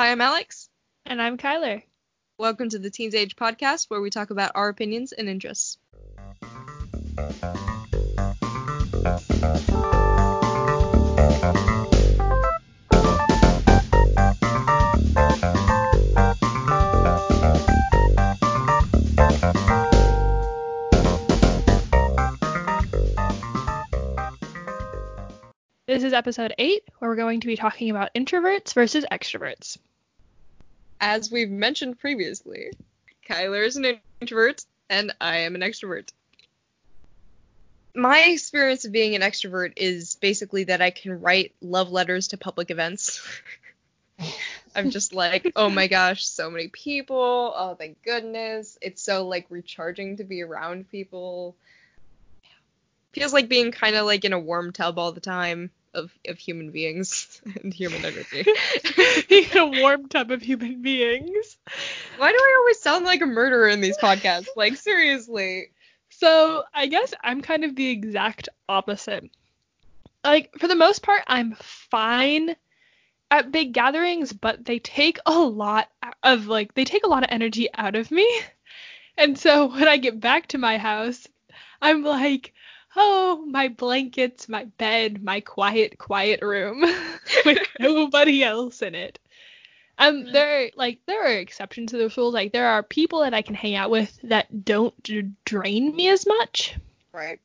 Hi, I'm Alex. And I'm Kyler. Welcome to the Teens Age podcast where we talk about our opinions and interests. This is episode 8, where we're going to be talking about introverts versus extroverts. As we've mentioned previously, Kyler is an introvert and I am an extrovert. My experience of being an extrovert is basically that I can write love letters to public events. I'm just like, oh my gosh, so many people. Oh, thank goodness. It's so like recharging to be around people. Feels like being kind of like in a warm tub all the time of, of human beings and human energy. in a warm tub of human beings. Why do I always sound like a murderer in these podcasts? Like, seriously. So, I guess I'm kind of the exact opposite. Like, for the most part, I'm fine at big gatherings, but they take a lot of, like, they take a lot of energy out of me. And so, when I get back to my house, I'm like, oh, my blankets, my bed, my quiet, quiet room with nobody else in it. Um, mm. there are like there are exceptions to those rules. Like there are people that I can hang out with that don't drain me as much. Right.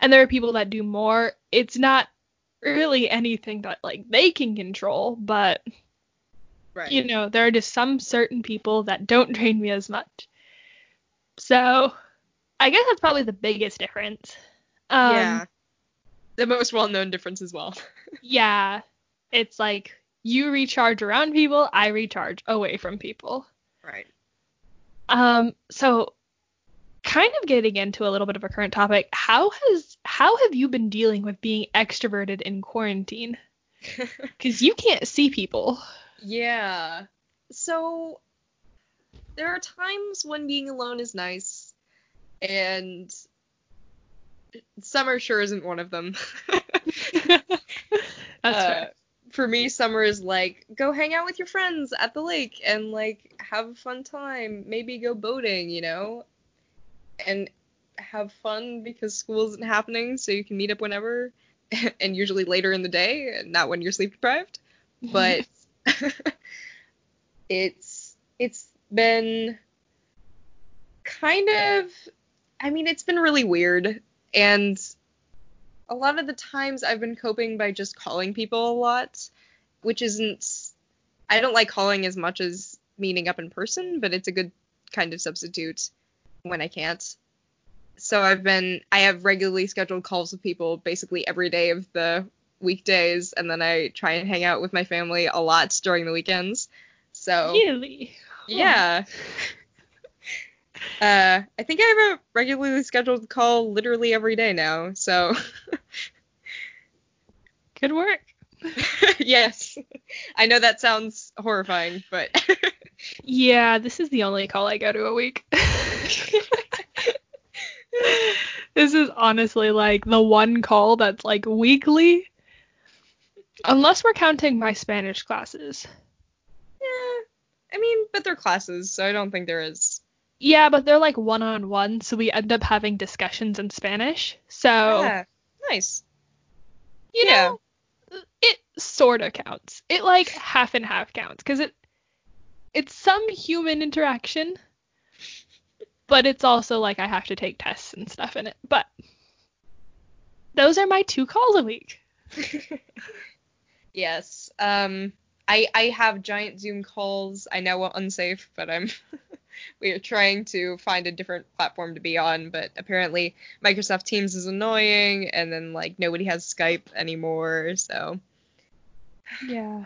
And there are people that do more. It's not really anything that like they can control, but right. you know, there are just some certain people that don't drain me as much. So, I guess that's probably the biggest difference. Um, yeah. The most well known difference as well. yeah. It's like you recharge around people, I recharge away from people. Right. Um, so kind of getting into a little bit of a current topic, how has how have you been dealing with being extroverted in quarantine? Cuz you can't see people. Yeah. So there are times when being alone is nice and summer sure isn't one of them. That's uh. For me, summer is like go hang out with your friends at the lake and like have a fun time. Maybe go boating, you know, and have fun because school isn't happening, so you can meet up whenever, and usually later in the day, and not when you're sleep deprived. But it's it's been kind of I mean, it's been really weird and a lot of the times I've been coping by just calling people a lot, which isn't I don't like calling as much as meeting up in person, but it's a good kind of substitute when I can't. So I've been I have regularly scheduled calls with people basically every day of the weekdays and then I try and hang out with my family a lot during the weekends. So Really? Yeah. Oh. Uh, I think I have a regularly scheduled call literally every day now, so. Good work. yes. I know that sounds horrifying, but. yeah, this is the only call I go to a week. this is honestly like the one call that's like weekly. Unless we're counting my Spanish classes. Yeah. I mean, but they're classes, so I don't think there is yeah, but they're like one on one, so we end up having discussions in Spanish. So yeah, nice. You yeah. know, it sort of counts. It like half and half counts because it it's some human interaction, but it's also like I have to take tests and stuff in it. But those are my two calls a week. yes. Um I I have giant Zoom calls. I know are unsafe, but I'm we are trying to find a different platform to be on, but apparently Microsoft Teams is annoying, and then like nobody has Skype anymore, so yeah,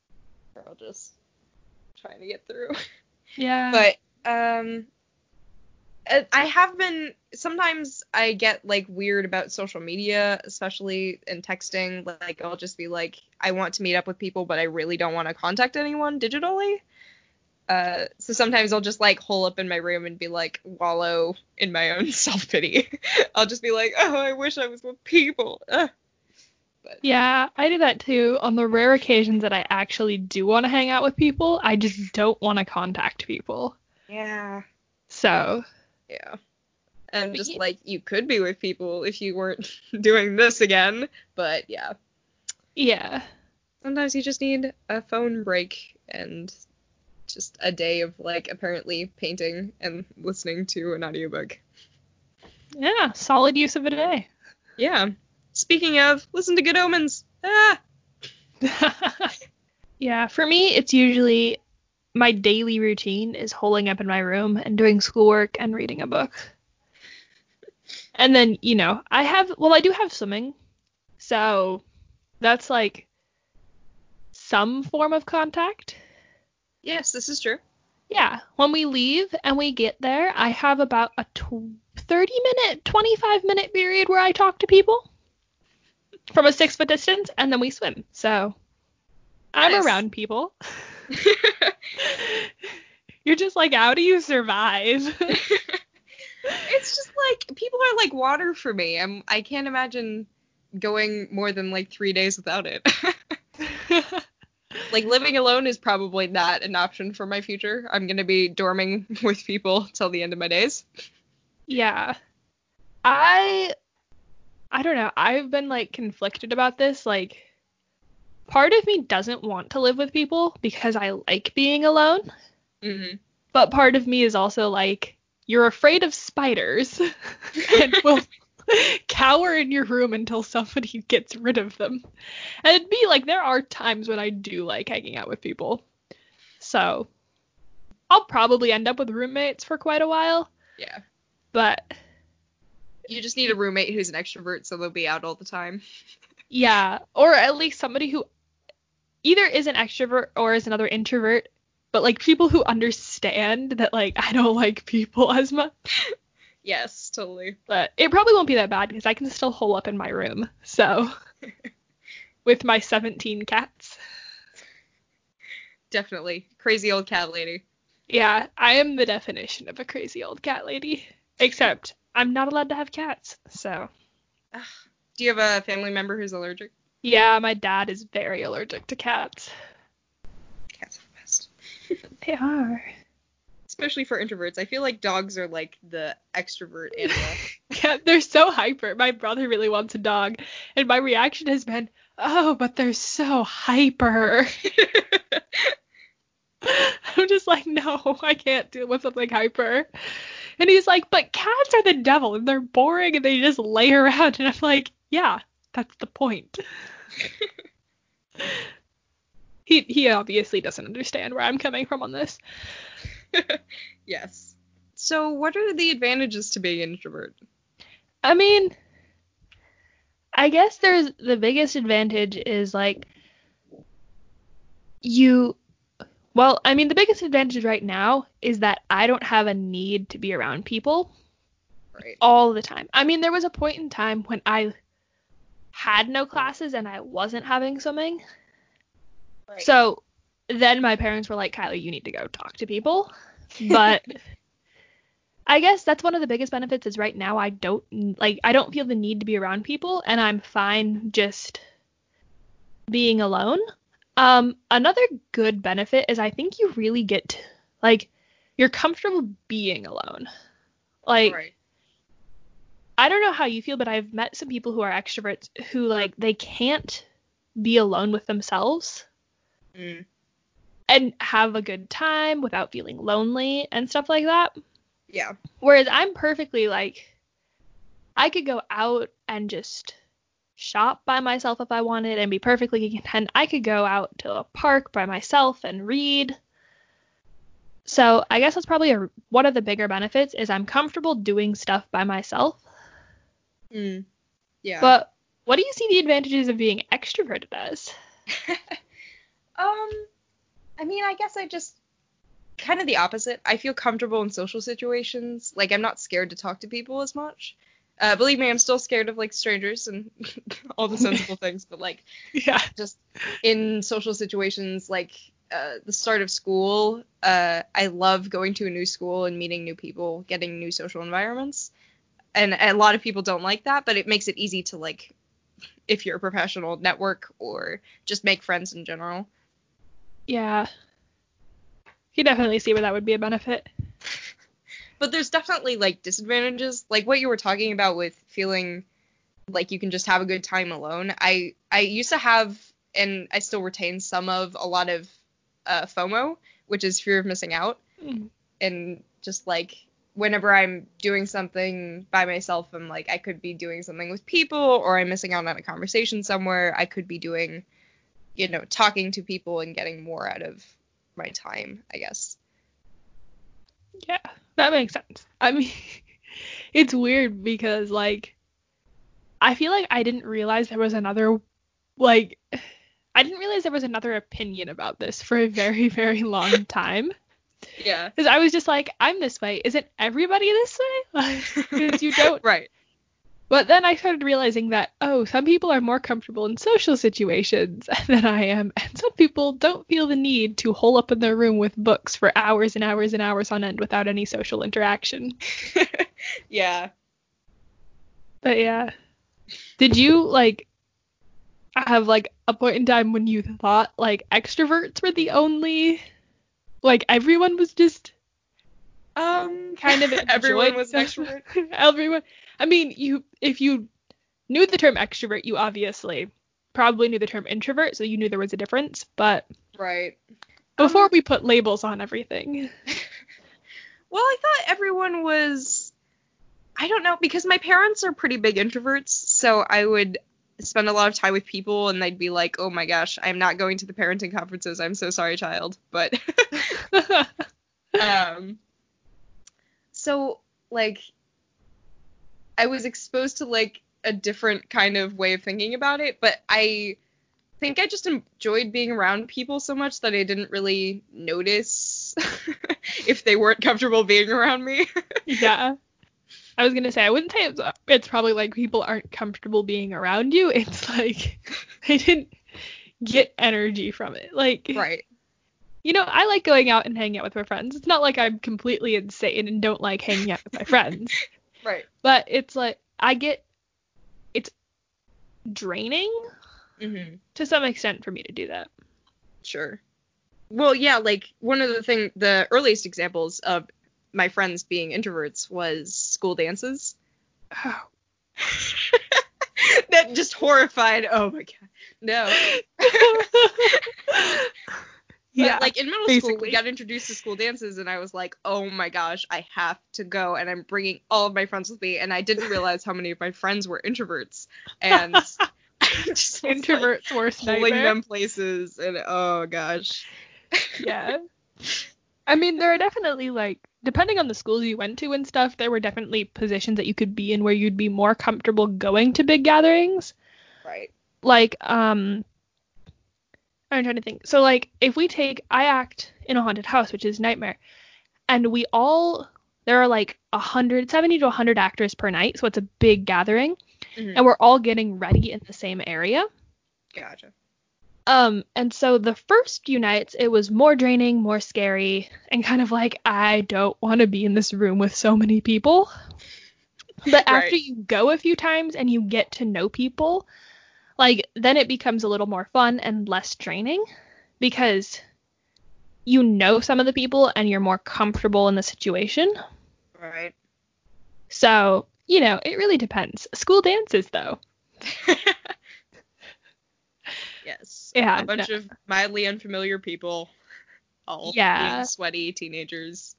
we're all just trying to get through. Yeah, but um, I have been sometimes I get like weird about social media, especially in texting. Like I'll just be like, I want to meet up with people, but I really don't want to contact anyone digitally. Uh, so sometimes I'll just like hole up in my room and be like wallow in my own self pity. I'll just be like, oh, I wish I was with people. Ugh. But Yeah, I do that too. On the rare occasions that I actually do want to hang out with people, I just don't want to contact people. yeah, So, yeah. And But just yeah. like you could be with people if you weren't doing this again. But yeah, yeah. sometimes you just need a phone break and just a day of like apparently painting and listening to an audiobook. Yeah, solid use of a day. Yeah. Speaking of, listen to Good Omens. Ah. yeah, for me, it's usually my daily routine is holding up in my room and doing schoolwork and reading a book. And then, you know, I have, well, I do have swimming. So that's like some form of contact. Yes, this is true. Yeah, when we leave and we get there, I have about a tw- 30 minute, 25 minute period where I talk to people from a six foot distance and then we swim. So I'm Nice. around people. You're just like, how do you survive? it's just like people are like water for me. I'm I can't imagine going more than like three days without it. Like living alone is probably not an option for my future. I'm gonna be dorming with people till the end of my days. yeah. I I don't know. I've been like conflicted about this. Like part of me doesn't want to live with people because I like being alone. Mm-hmm. but part of me is also like you're afraid of spiders and will cower in your room until somebody gets rid of them and it'd be like there are times when i do like hanging out with people so i'll probably end up with roommates for quite a while Yeah. but You just need a roommate who's an extrovert, so they'll be out all the time. yeah or at least somebody who either is an extrovert or is another introvert but like people who understand that like i don't like people as much Yes, totally. but it probably won't be that bad because I can still hole up in my room. So, with my 17 cats. Definitely. Crazy old cat lady. Yeah, I am the definition of a crazy old cat lady. Except I'm not allowed to have cats. So, Do you have a family member who's allergic? yeah, my dad is very allergic to cats. Cats are the best. They are. Especially for introverts. I feel like dogs are like the extrovert animal. Yeah, they're so hyper. My brother really wants a dog, and my reaction has been, "Oh, but they're so hyper." I'm just like, no, I can't deal with something hyper. And he's like, but cats are the devil and they're boring and they just lay around. And I'm like, yeah, that's the point. he he obviously doesn't understand where I'm coming from on this. yes. So, what are the advantages to being an introvert? I mean, I guess there's the biggest advantage is like you well, I mean the biggest advantage right now is that I don't have a need to be around people Right. all the time. I mean, there was a point in time when I had no classes and I wasn't having swimming. Right. So then my parents were like, Kylie, you need to go talk to people. But I guess that's one of the biggest benefits is right now I don't like I don't feel the need to be around people and I'm fine just being alone. Um another good benefit is I think you really get like you're comfortable being alone. Like right. I don't know how you feel, but I've met some people who are extroverts who like they can't be alone with themselves Mm. And have a good time without feeling lonely and stuff like that. Yeah. Whereas I'm perfectly like I could go out and just shop by myself if I wanted and be perfectly content. I could go out to a park by myself and read. So I guess that's probably a, one of the bigger benefits is I'm comfortable doing stuff by myself. Mm. Yeah. But what do you see the advantages of being extroverted as? um, I mean, I guess I just kind of the opposite. I feel comfortable in social situations. Like I'm not scared to talk to people as much. Uh, believe me, I'm still scared of like strangers and all the sensible things, but like Yeah. just in social situations like uh, the start of school, uh, I love going to a new school and meeting new people, getting new social environments. And a lot of people don't like that, but it makes it easy to like if you're a professional network or just make friends in general. Yeah. You definitely see where that would be a benefit. But there's definitely like disadvantages, like what you were talking about with feeling like you can just have a good time alone. I I used to have and I still retain some of a lot of uh, FOMO, which is fear of missing out, Mm. and just like whenever I'm doing something by myself, I'm like I could be doing something with people, or I'm missing out on a conversation somewhere. I could be doing, you know, talking to people and getting more out of my time, I guess. Yeah, that makes sense. I mean, it's weird because like I feel like I didn't realize there was another like I didn't realize there was another opinion about this for a very very long time. Yeah. Because I was just like, I'm this way. Isn't everybody this way? Because you don't. Right. But then I started realizing that, oh, some people are more comfortable in social situations than I am, and some people don't feel the need to hole up in their room with books for hours and hours and hours on end without any social interaction. yeah. But yeah. Did you, like, have, like, a point in time when you thought, like, extroverts were the only. Like, everyone was just Um. kind of everyone was extrovert. everyone. I mean, you if you knew the term extrovert, you obviously probably knew the term introvert, so you knew there was a difference. But Right. before Um, we put labels on everything, Well, I thought everyone was. I don't know because my parents are pretty big introverts, so I would spend a lot of time with people and they'd be like, "Oh my gosh, I'm not going to the parenting conferences. I'm so sorry, child." But um so like I was exposed to like a different kind of way of thinking about it, but I think I just enjoyed being around people so much that I didn't really notice if they weren't comfortable being around me. yeah. I was gonna say I wouldn't say it's it's probably like people aren't comfortable being around you. It's like they didn't get energy from it. Like right. you know, I like going out and hanging out with my friends. It's not like I'm completely insane and don't like hanging out with my friends. Right. But it's like I get it's draining Mhm. to some extent for me to do that. Sure. Well, yeah, like one of the thing the earliest examples of my friends being introverts was school dances. Oh. that just horrified. Oh my god. No. But yeah. like in middle school, we got introduced to school dances, and I was like, oh my gosh, I have to go, and I'm bringing all of my friends with me, and I didn't realize how many of my friends were introverts, and just was, like, Introvert's worst pulling nightmare. them places, and oh gosh. yeah. I mean, there are definitely like depending on the schools you went to and stuff, there were definitely positions that you could be in where you'd be more comfortable going to big gatherings. Right. Like, um I'm trying to think. So like if we take I act in a haunted house, which is nightmare, and we all there are like 170 to 100 actors per night, so it's a big gathering, Mhm. and we're all getting ready in the same area. Gotcha. Um, and so the first few nights, it was more draining, more scary, and kind of like, I don't want to be in this room with so many people. But after Right. you go a few times and you get to know people, like, then it becomes a little more fun and less draining because you know some of the people and you're more comfortable in the situation. Right. So, you know, it really depends. School dances, though. yes. Yeah, A bunch of mildly unfamiliar people, all Yeah. sweaty teenagers.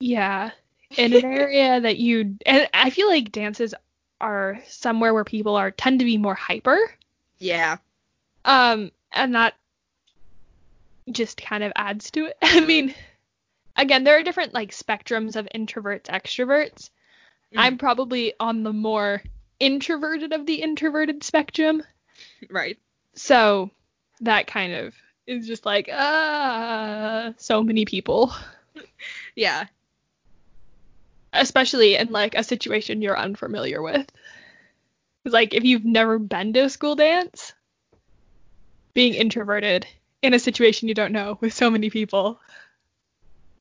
Yeah, in an area that you and I feel like dances are somewhere where people are tend to be more hyper. Yeah. Um, and that just kind of adds to it. I mean, again, there are different like spectrums of introverts, extroverts. I'm probably on the more introverted of the introverted spectrum. Right. So that kind of is just like, uh, so many people. Yeah. Especially in like a situation you're unfamiliar with. like if you've never been to a school dance, being introverted in a situation you don't know with so many people,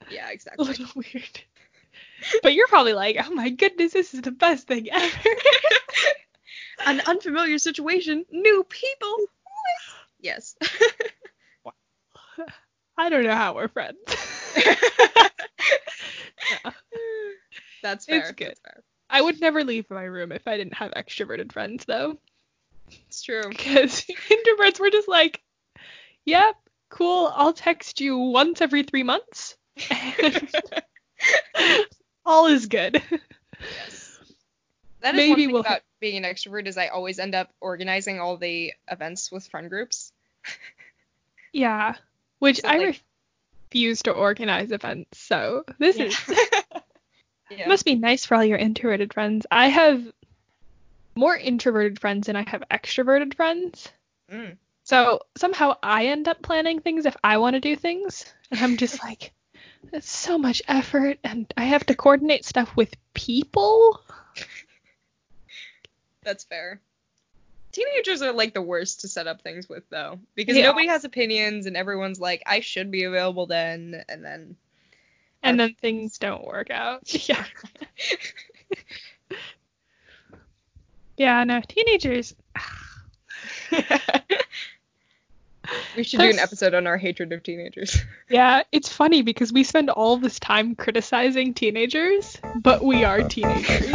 Yeah, exactly. a little weird. But you're probably like, oh my goodness, this is the best thing ever. An unfamiliar situation, new people. Yes. I don't know how we're friends. That's fair. It's good. That's fair. I would never leave my room if I didn't have extroverted friends, though. It's true. Because introverts were just like, yep, cool, I'll text you once every three months. All is good. Yes. That is Maybe one thing we'll- about being an extrovert is I always end up organizing all the events with friend groups. Yeah. Which So, I like- refuse to organize events, so this is yeah. must be nice for all your introverted friends. I have more introverted friends than I have extroverted friends. Mm. So somehow I end up planning things if I want to do things. And I'm just like, it's so much effort and I have to coordinate stuff with people. That's fair. Teenagers are like the worst to set up things with though, because Yeah. nobody has opinions and everyone's like, I should be available then, and then. And then things don't work out. Yeah. Yeah, no, teenagers. we should do an episode on our hatred of teenagers. Yeah, it's funny because we spend all this time criticizing teenagers, but we are teenagers.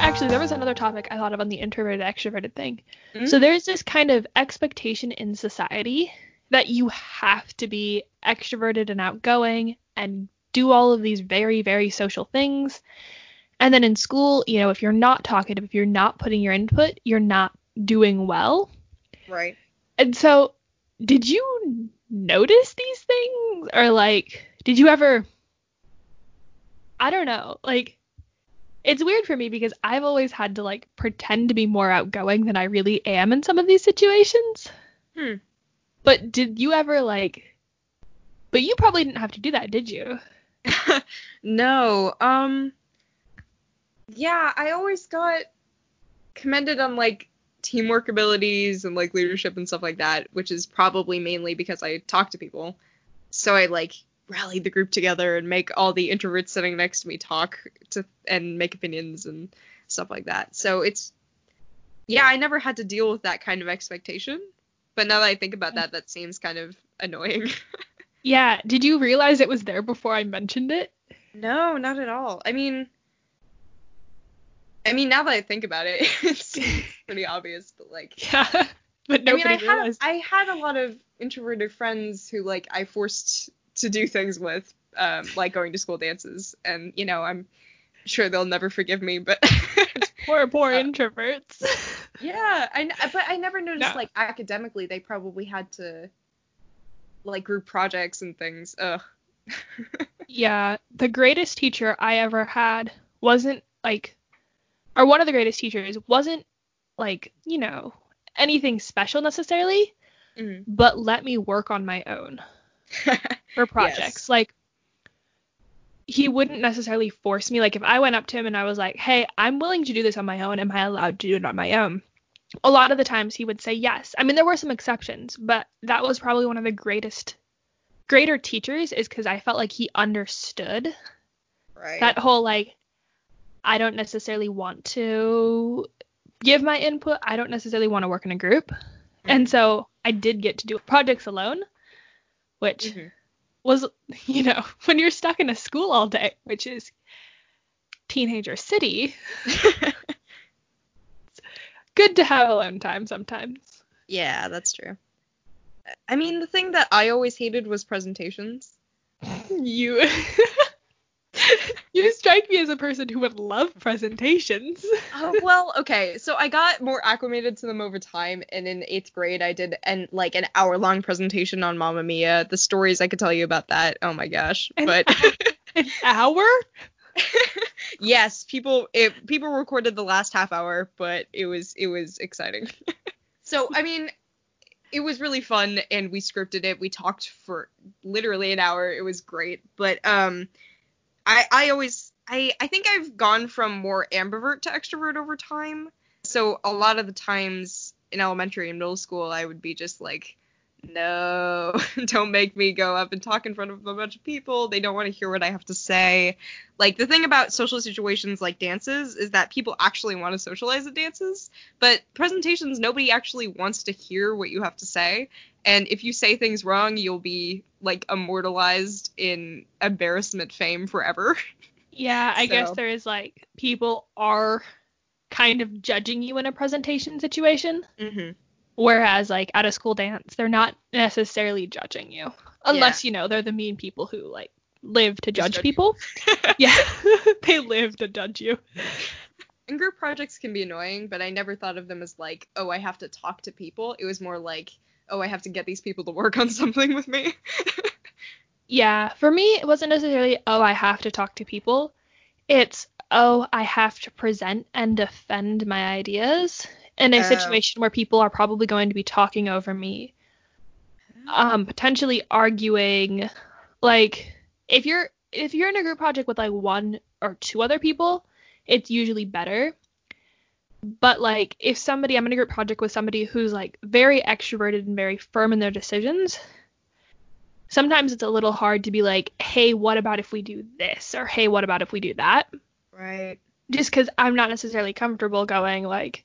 Actually, there was another topic I thought of on the introverted extroverted thing. Mhm. So there's this kind of expectation in society that you have to be extroverted and outgoing and do all of these very, very social things. And then in school, you know, if you're not talkative, if you're not putting your input, you're not doing well. Right. And so, did you notice these things? Or, like, did you ever. I don't know. Like, it's weird for me because I've always had to, like, pretend to be more outgoing than I really am in some of these situations. Hmm. But did you ever, like. But you probably didn't have to do that, did you? no. Um. Yeah, I always got commended on like teamwork abilities and like leadership and stuff like that, which is probably mainly because I talk to people. So I like rally the group together and make all the introverts sitting next to me talk to and make opinions and stuff like that. So it's yeah, I never had to deal with that kind of expectation. But now that I think about that, that seems kind of annoying. Yeah. Did you realize it was there before I mentioned it? No, not at all. I mean, I mean, now that I think about it, it's pretty obvious. But like, Yeah. but nobody I mean, I had. I had a lot of introverted friends who like I forced to do things with, um, like going to school dances, and you know, I'm sure they'll never forgive me, but Poor, poor Uh, introverts. yeah, I, but I never noticed No. like academically they probably had to like group projects and things. Ugh. Yeah, the greatest teacher I ever had wasn't like, or one of the greatest teachers wasn't like, you know, anything special necessarily, Mhm. but let me work on my own for projects. Like, he wouldn't necessarily force me. Like, if I went up to him and I was like, hey, I'm willing to do this on my own, am I allowed to do it on my own? A lot of the times he would say yes. I mean, there were some exceptions, but that was probably one of the greatest, greater teachers is because I felt like he understood right. that whole like I don't necessarily want to give my input. I don't necessarily want to work in a group. And so I did get to do projects alone, which Mhm. Was, you know, when you're stuck in a school all day, which is teenager city, good to have alone time sometimes. Yeah, that's true. I mean, the thing that I always hated was presentations. You You strike me as a person who would love presentations. Oh, well, okay. So I got more acclimated to them over time, and in eighth grade, I did an like an hour long presentation on Mamma Mia. The stories I could tell you about that. Oh my gosh! An but An hour? yes, people it people recorded the last half hour, but it was it was exciting. so I mean, it was really fun, and we scripted it. We talked for literally an hour. It was great, but um, I I always I I think I've gone from more ambivert to extrovert over time. So a lot of the times in elementary and middle school, I would be just like no, don't make me go up and talk in front of a bunch of people. They don't want to hear what I have to say. Like the thing about social situations like dances is that people actually want to socialize at dances, but presentations nobody actually wants to hear what you have to say. And if you say things wrong, you'll be like immortalized in embarrassment fame forever. Yeah, I So- guess there is like people are kind of judging you in a presentation situation, mm-hmm. Whereas like at a school dance, they're not necessarily judging you. Unless, you know, they're the mean people who like live to judge judge. people. yeah. they live to judge you. And group projects can be annoying, but I never thought of them as like, oh, I have to talk to people. It was more like, oh, I have to get these people to work on something with me. Yeah, for me, it wasn't necessarily, oh, I have to talk to people. It's, oh, I have to present and defend my ideas in a Oh. situation where people are probably going to be talking over me, um, potentially arguing. Like, if you're if you're in a group project with like one or two other people, it's usually better. But like, if somebody, I'm in a group project with somebody who's like very extroverted and very firm in their decisions, sometimes it's a little hard to be like, hey, what about if we do this? Or hey, what about if we do that? right. Just because I'm not necessarily comfortable going like,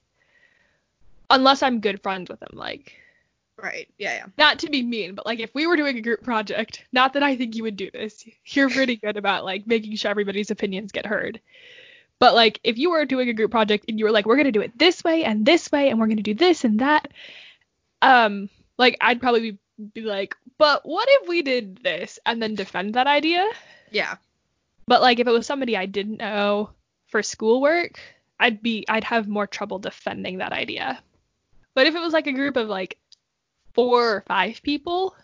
unless I'm good friends with them. Like, Right. Yeah, yeah. not to be mean, but like if we were doing a group project, not that I think you would do this. You're pretty good about like making sure everybody's opinions get heard. But like if you were doing a group project and you were like, we're gonna do it this way and this way and we're gonna do this and that, um, like I'd probably be, be like, but what if we did this and then defend that idea? Yeah. But like if it was somebody I didn't know for schoolwork, I'd be I'd have more trouble defending that idea. But if it was like a group of like four or five people,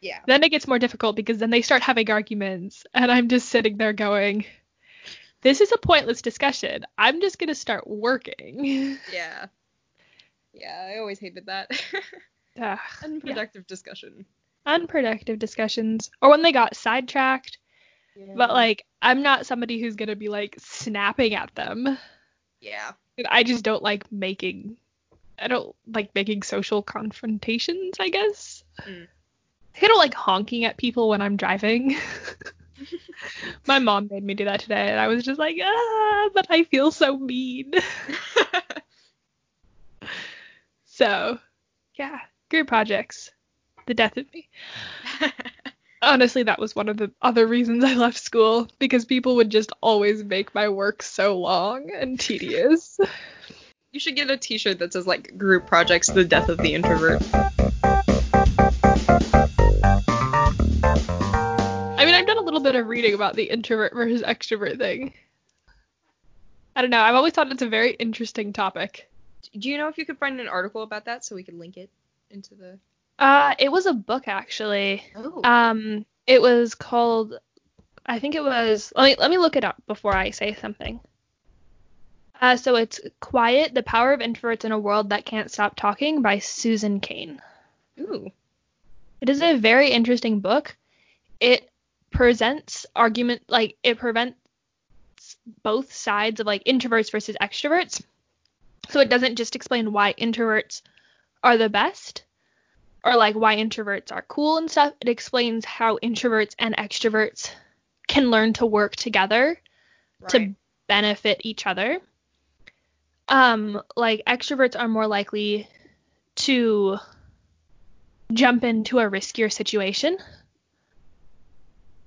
Yeah. then it gets more difficult because then they start having arguments and I'm just sitting there going, this is a pointless discussion. I'm just going to start working. Yeah. Yeah, I always hated that. Unproductive discussion. unproductive discussions or when they got sidetracked. Yeah. But like I'm not somebody who's going to be like snapping at them. yeah. I just don't like making I don't like making social confrontations, I guess. Mm. I don't like honking at people when I'm driving. My mom made me do that today and I was just like, ah, but I feel so mean. So, yeah, group projects. The death of me. Honestly, that was one of the other reasons I left school because people would just always make my work so long and tedious. You should get a t-shirt that says like group projects the death of the introvert. I mean, I've done a little bit of reading about the introvert versus extrovert thing. I don't know. I've always thought it's a very interesting topic. Do you know if you could find an article about that so we could link it into the Uh, it was a book actually. Oh. Um, it was called. I think it was. Let me let me look it up before I say something. Uh, so it's Quiet: The Power of Introverts in a World That Can't Stop Talking by Susan Cain. Ooh. It is a very interesting book. It presents argument like it prevents both sides of like introverts versus extroverts. So it doesn't just explain why introverts are the best or like why introverts are cool and stuff. It explains how introverts and extroverts can learn to work together Right. to benefit each other. Um, like extroverts are more likely to jump into a riskier situation.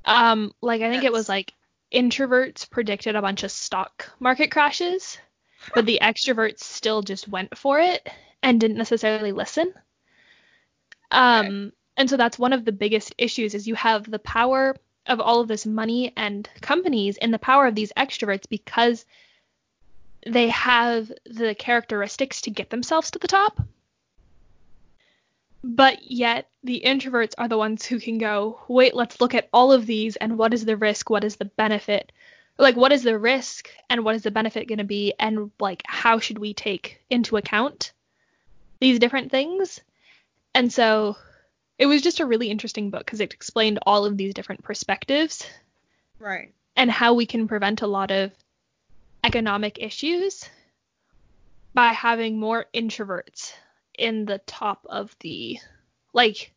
Um, like I think it was like introverts predicted a bunch of stock market crashes, but the extroverts still just went for it and didn't necessarily listen. Um, and so that's one of the biggest issues is you have the power of all of this money and companies in the power of these extroverts because they have the characteristics to get themselves to the top. But yet the introverts are the ones who can go, wait, let's look at all of these and what is the risk, what is the benefit? Like what is the risk and what is the benefit going to be and like how should we take into account these different things? And so it was just a really interesting book because it explained all of these different perspectives Right. and how we can prevent a lot of economic issues by having more introverts in the top of the like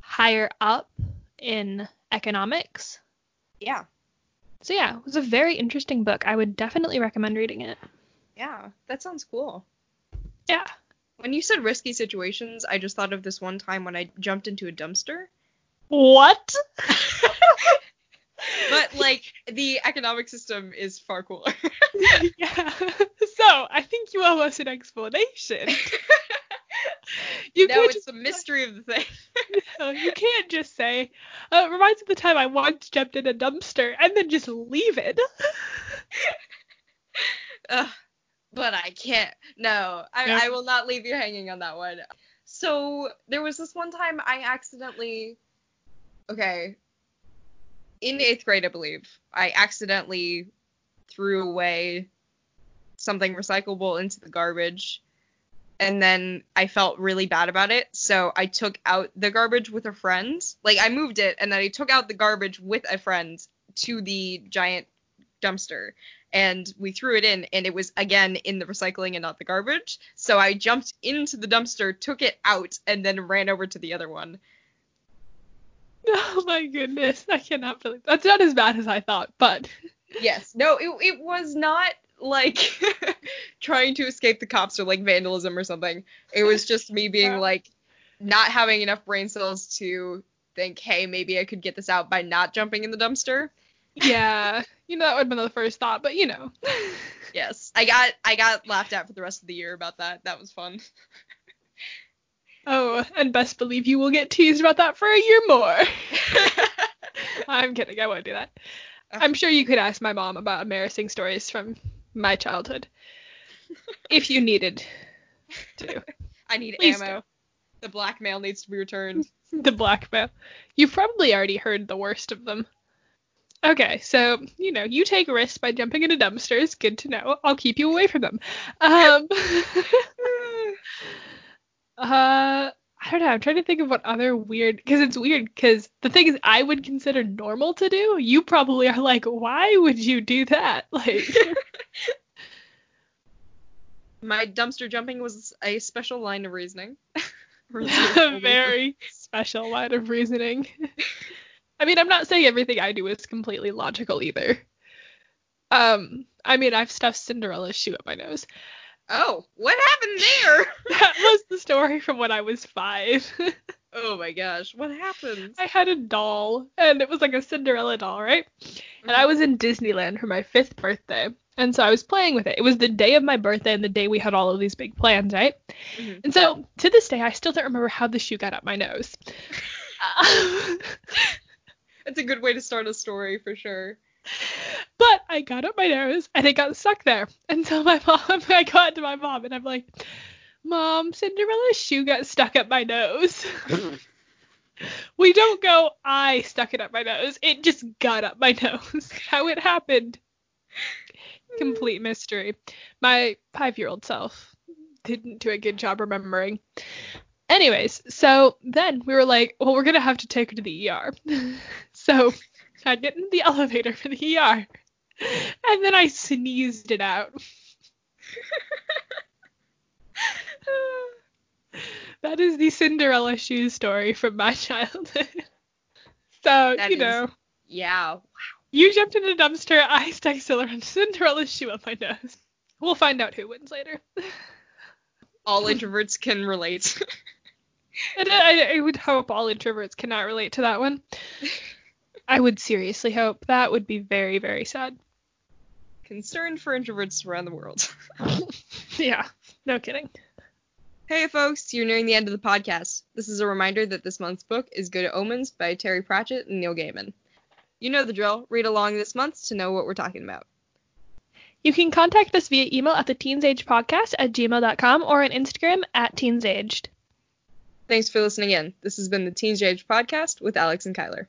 higher up in economics. Yeah. So yeah, it was a very interesting book. I would definitely recommend reading it. Yeah. That sounds cool. Yeah. When you said risky situations, I just thought of this one time when I jumped into a dumpster. What? But like the economic system is far cooler. yeah. So I think you owe us an explanation. You no, it's just the mystery of the thing. no, you can't just say. Uh, it reminds me of the time I once jumped in a dumpster and then just leave it. Ugh, but I can't. No, I, Yeah. I will not leave you hanging on that one. So there was this one time I accidentally. Okay. In eighth grade, I believe, I accidentally threw away something recyclable into the garbage. And then I felt really bad about it. So I took out the garbage with a friend. Like I moved it and then I took out the garbage with a friend to the giant dumpster and we threw it in and it was again in the recycling and not the garbage. So I jumped into the dumpster, took it out and then ran over to the other one. Oh my goodness, I cannot believe that's not as bad as I thought, but Yes. No, it it was not like trying to escape the cops or like vandalism or something. It was just me being Yeah. like not having enough brain cells to think, "Hey, maybe I could get this out by not jumping in the dumpster." yeah, you know that would have been the first thought, but you know. Yes. I got I got laughed at for the rest of the year about that. That was fun. Oh, and best believe you will get teased about that for a year more. I'm kidding, I won't do that. I'm sure you could ask my mom about embarrassing stories from my childhood. if you needed to. I need Please ammo. The blackmail needs to be returned. the blackmail. You've probably already heard the worst of them. Okay, so you know you take risks by jumping into dumpsters. Good to know. I'll keep you away from them. Um, uh, I don't know. I'm trying to think of what other weird because it's weird because the thing is I would consider normal to do. You probably are like, why would you do that? Like, My dumpster jumping was a special line of reasoning. a very special line of reasoning. I mean, I'm not saying everything I do is completely logical either. Um, I mean, I've stuffed Cinderella's shoe up my nose. Oh, what happened there? That was the story from when I was five. oh my gosh, what happened? I had a doll, and it was like a Cinderella doll, right? And I was in Disneyland for my fifth birthday. And so I was playing with it. It was the day of my birthday and the day we had all of these big plans, right? Mhm. And so to this day, I still don't remember how the shoe got up my nose. It's a good way to start a story for sure. But I got up my nose and it got stuck there. And so my mom, I got to my mom and I'm like, Mom, Cinderella's shoe got stuck up my nose. we don't go, I stuck it up my nose. It just got up my nose. How it happened. Complete mystery. My five year old self didn't do a good job remembering. Anyways, so then we were like, well, we're going to have to take her to the ER. so I get in the elevator for the ER. And then I sneezed it out. that is the Cinderella shoe story from my childhood. so, That you is- know, Yeah. Wow. you jumped in a dumpster, I stuck Cinderella's shoe up my nose. We'll find out who wins later. All introverts can relate. And I, I would hope all introverts cannot relate to that one. I would seriously hope that would be very, very sad. Concerned for introverts around the world. Yeah, no kidding. Hey folks, you're nearing the end of the podcast. This is a reminder that this month's book is Good Omens by Terry Pratchett and Neil Gaiman. You know the drill. Read along this month to know what we're talking about. You can contact us via email at the Teens Age Podcast at gmail.com or on Instagram at teensaged. Thanks for listening in. This has been the Teens Age podcast with Alex and Kyler.